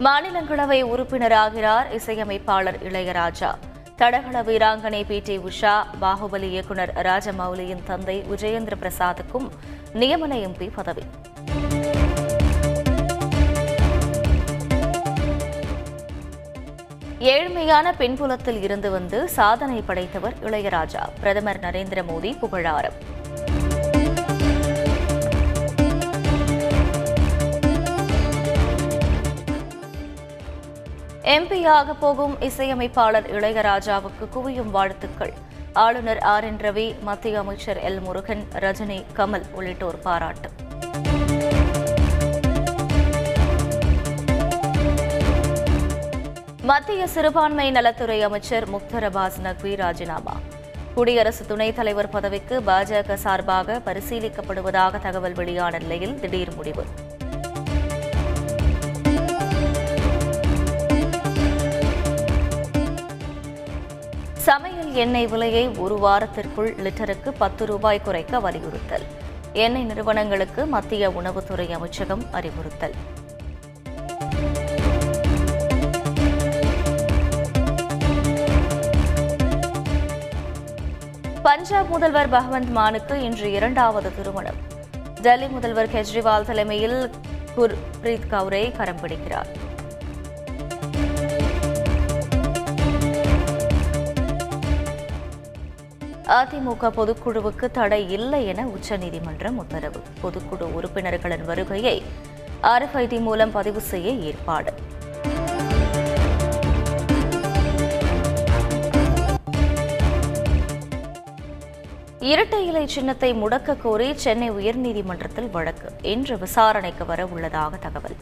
மாநிலங்களவை உறுப்பினராகிறார் இசையமைப்பாளர் இளையராஜா. தடகள வீராங்கனை பி. டி. உஷா பாகுபலி இயக்குனர் ராஜமௌலியின் தந்தை விஜயேந்திர பிரசாத்துக்கும் நியமன எம்பி பதவி. ஏழ்மையான பின்புலத்தில் இருந்து வந்து சாதனை படைத்தவர் இளையராஜா. பிரதமர் நரேந்திர மோடி புகழாரம். எம்பியாக போகும் இசையமைப்பாளர் இளையராஜாவுக்கு குவியும் வாழ்த்துக்கள். ஆளுநர் ஆர் என் ரவி மத்திய அமைச்சர் எல் முருகன் ரஜினி கமல் உள்ளிட்டோர் பாராட்டு. மத்திய சிறுபான்மை நலத்துறை அமைச்சர் முக்தர் அபாஸ் நக்வி ராஜினாமா. குடியரசு துணைத் தலைவர் பதவிக்கு பாஜக சார்பாக பரிசீலிக்கப்படுவதாக தகவல் வெளியான நிலையில் திடீர் முடிவு. சமையல் எண்ணெய் விலையை ஒரு வாரத்திற்குள் லிட்டருக்கு பத்து ரூபாய் குறைக்க வலியுறுத்தல். எண்ணெய் நிறுவனங்களுக்கு மத்திய உணவுத்துறை அமைச்சகம் அறிவுறுத்தல். பஞ்சாப் முதல்வர் பகவந்த் மானுக்கு இன்று இரண்டாவது திருமணம். டெல்லி முதல்வர் கெஜ்ரிவால் தலைமையில் குர்பிரீத் கவுரை கரம் பிடிக்கிறார். அதிமுக பொதுக்குழுவுக்கு தடை இல்லை என உச்சநீதிமன்றம் உத்தரவு. பொதுக்குழு உறுப்பினர்களின் வருகையை ஆர்எஃப்ஐடி மூலம் பதிவு செய்ய ஏற்பாடு. இரட்டை இலை சின்னத்தை முடக்க கோரி சென்னை உயர்நீதிமன்றத்தில் வழக்கு. இன்று விசாரணைக்கு வர உள்ளதாக தகவல்.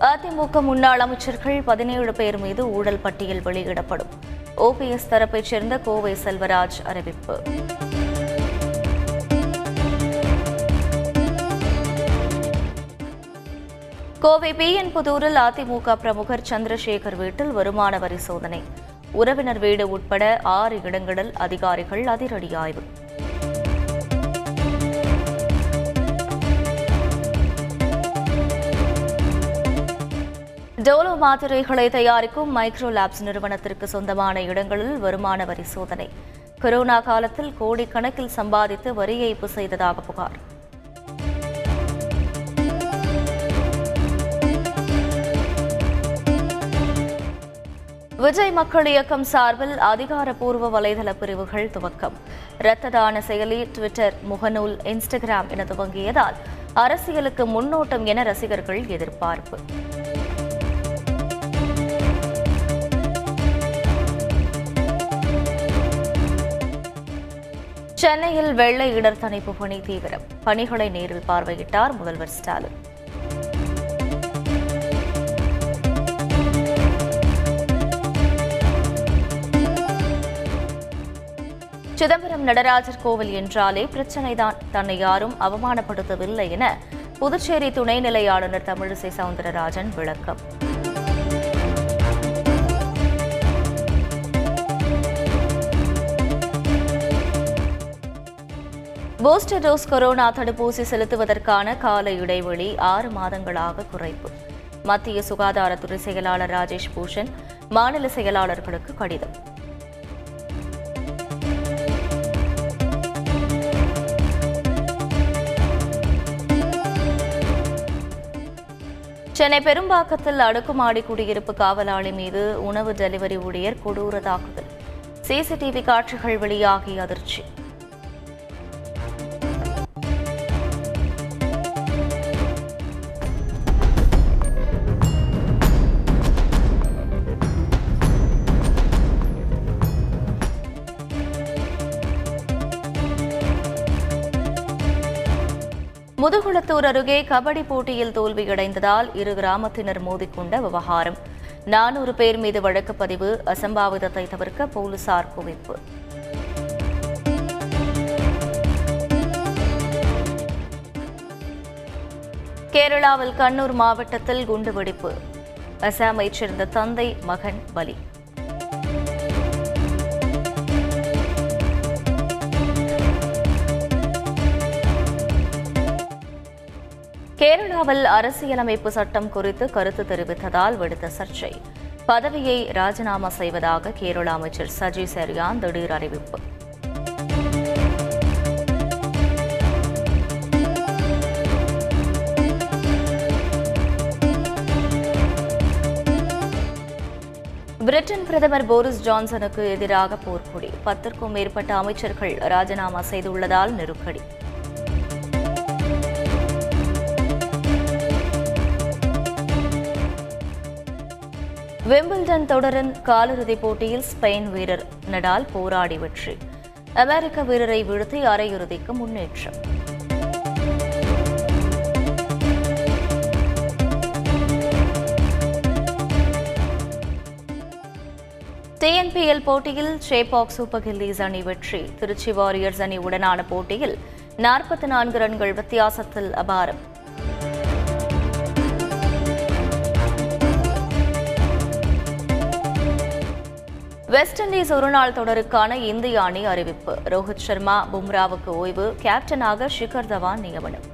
அதிமுக முன்னாள் அமைச்சர்கள் பதினேழு பேர் மீது ஊழல் பட்டியல் வெளியிடப்படும். ஓபிஎஸ் தரப்பைச் சேர்ந்த கோவை செல்வராஜ் அறிவிப்பு. கோவை பிஎன் புதூரில் அதிமுக பிரமுகர் சந்திரசேகர் வீட்டில் வருமான வரி சோதனை. உறவினர் வீடு உட்பட ஆறு இடங்களில் அதிகாரிகள் அதிரடி ஆய்வு டோலோ மாத்திரைகளை தயாரிக்கும் மைக்ரோ லேப்ஸ் நிறுவனத்திற்கு சொந்தமான இடங்களில் வருமான வரி சோதனை. கொரோனா காலத்தில் கோடிக்கணக்கில் சம்பாதித்து வரி ஏய்ப்பு செய்ததாக புகார். விஜய் மக்கள் இயக்கம் சார்பில் அதிகாரப்பூர்வ வலைதள பிரிவுகள் துவக்கம். இரத்த தான செயலி ட்விட்டர் முகநூல் இன்ஸ்டாகிராம் என துவங்கியதால் அரசியலுக்கு முன்னோட்டம் என ரசிகர்கள் எதிர்பார்ப்பு. சென்னையில் வெள்ள இடர் தணிப்பு பணி தீவிரம். பணிகளை நேரில் பார்வையிட்டார் முதல்வர் ஸ்டாலின். சிதம்பரம் நடராஜர் கோவில் என்றாலே பிரச்சனைதான். தன்னை யாரும் அவமானப்படுத்தவில்லை என புதுச்சேரி துணைநிலை ஆளுநர் தமிழிசை சவுந்தரராஜன் விளக்கம். பூஸ்டர் டோஸ் கொரோனா தடுப்பூசி செலுத்துவதற்கான கால இடைவெளி ஆறு மாதங்களாக குறைப்பு. மத்திய சுகாதாரத்துறை செயலாளர் ராஜேஷ் பூஷன் மாநில செயலாளர்களுக்கு கடிதம். சென்னை பெரும்பாக்கத்தில் அடுக்குமாடி குடியிருப்பு காவலாளி மீது உணவு டெலிவரி ஊழியர் கொடூர தாக்குதல். சிசிடிவி காட்சிகள் வெளியாகி அதிர்ச்சி. முதுகுளத்தூர் அருகே கபடி போட்டியில் தோல்வியடைந்ததால் இரு கிராமத்தினர் மோதிக்கொண்ட விவகாரம். நானூறு பேர் மீது வழக்கு பதிவு அசம்பாவிதத்தை தவிர்க்க போலீசார் குவிப்பு. கேரளாவில் கண்ணூர் மாவட்டத்தில் குண்டுவெடிப்பு. அசாமைச் சேர்ந்த தந்தை மகன் பலி. கேரளாவில் அரசியலமைப்பு சட்டம் குறித்து கருத்து தெரிவித்ததால் விடுத்த சர்ச்சை. பதவியை ராஜினாமா செய்வதாக கேரள அமைச்சர் சஜி செரியான் திடீர் அறிவிப்பு. பிரிட்டன் பிரதமர் போரிஸ் ஜான்சனுக்கு எதிராக போர்க்கொடி. பத்திற்கும் மேற்பட்ட அமைச்சர்கள் ராஜினாமா செய்துள்ளதால் நெருக்கடி. விம்பிள்டன் தொடரின் காலிறுதிப் போட்டியில் ஸ்பெயின் வீரர் நடால் போராடி வெற்றி. அமெரிக்க வீரரை வீழ்த்தி அரையிறுதிக்கு முன்னேற்றம். டிஎன்பிஎல் போட்டியில் சேபாக் சூப்பர் கில்லீஸ் அணி வெற்றி. திருச்சி வாரியர்ஸ் அணி உடனான போட்டியில் நாற்பத்தி நான்கு ரன்கள் வித்தியாசத்தில் அபாரம். வெஸ்ட் இண்டீஸ் ஒருநாள் தொடருக்கான இந்திய அணி அறிவிப்பு. ரோஹித் சர்மா பும்ராவுக்கு ஓய்வு. கேப்டனாக ஷிகர் தவான் நியமனம்.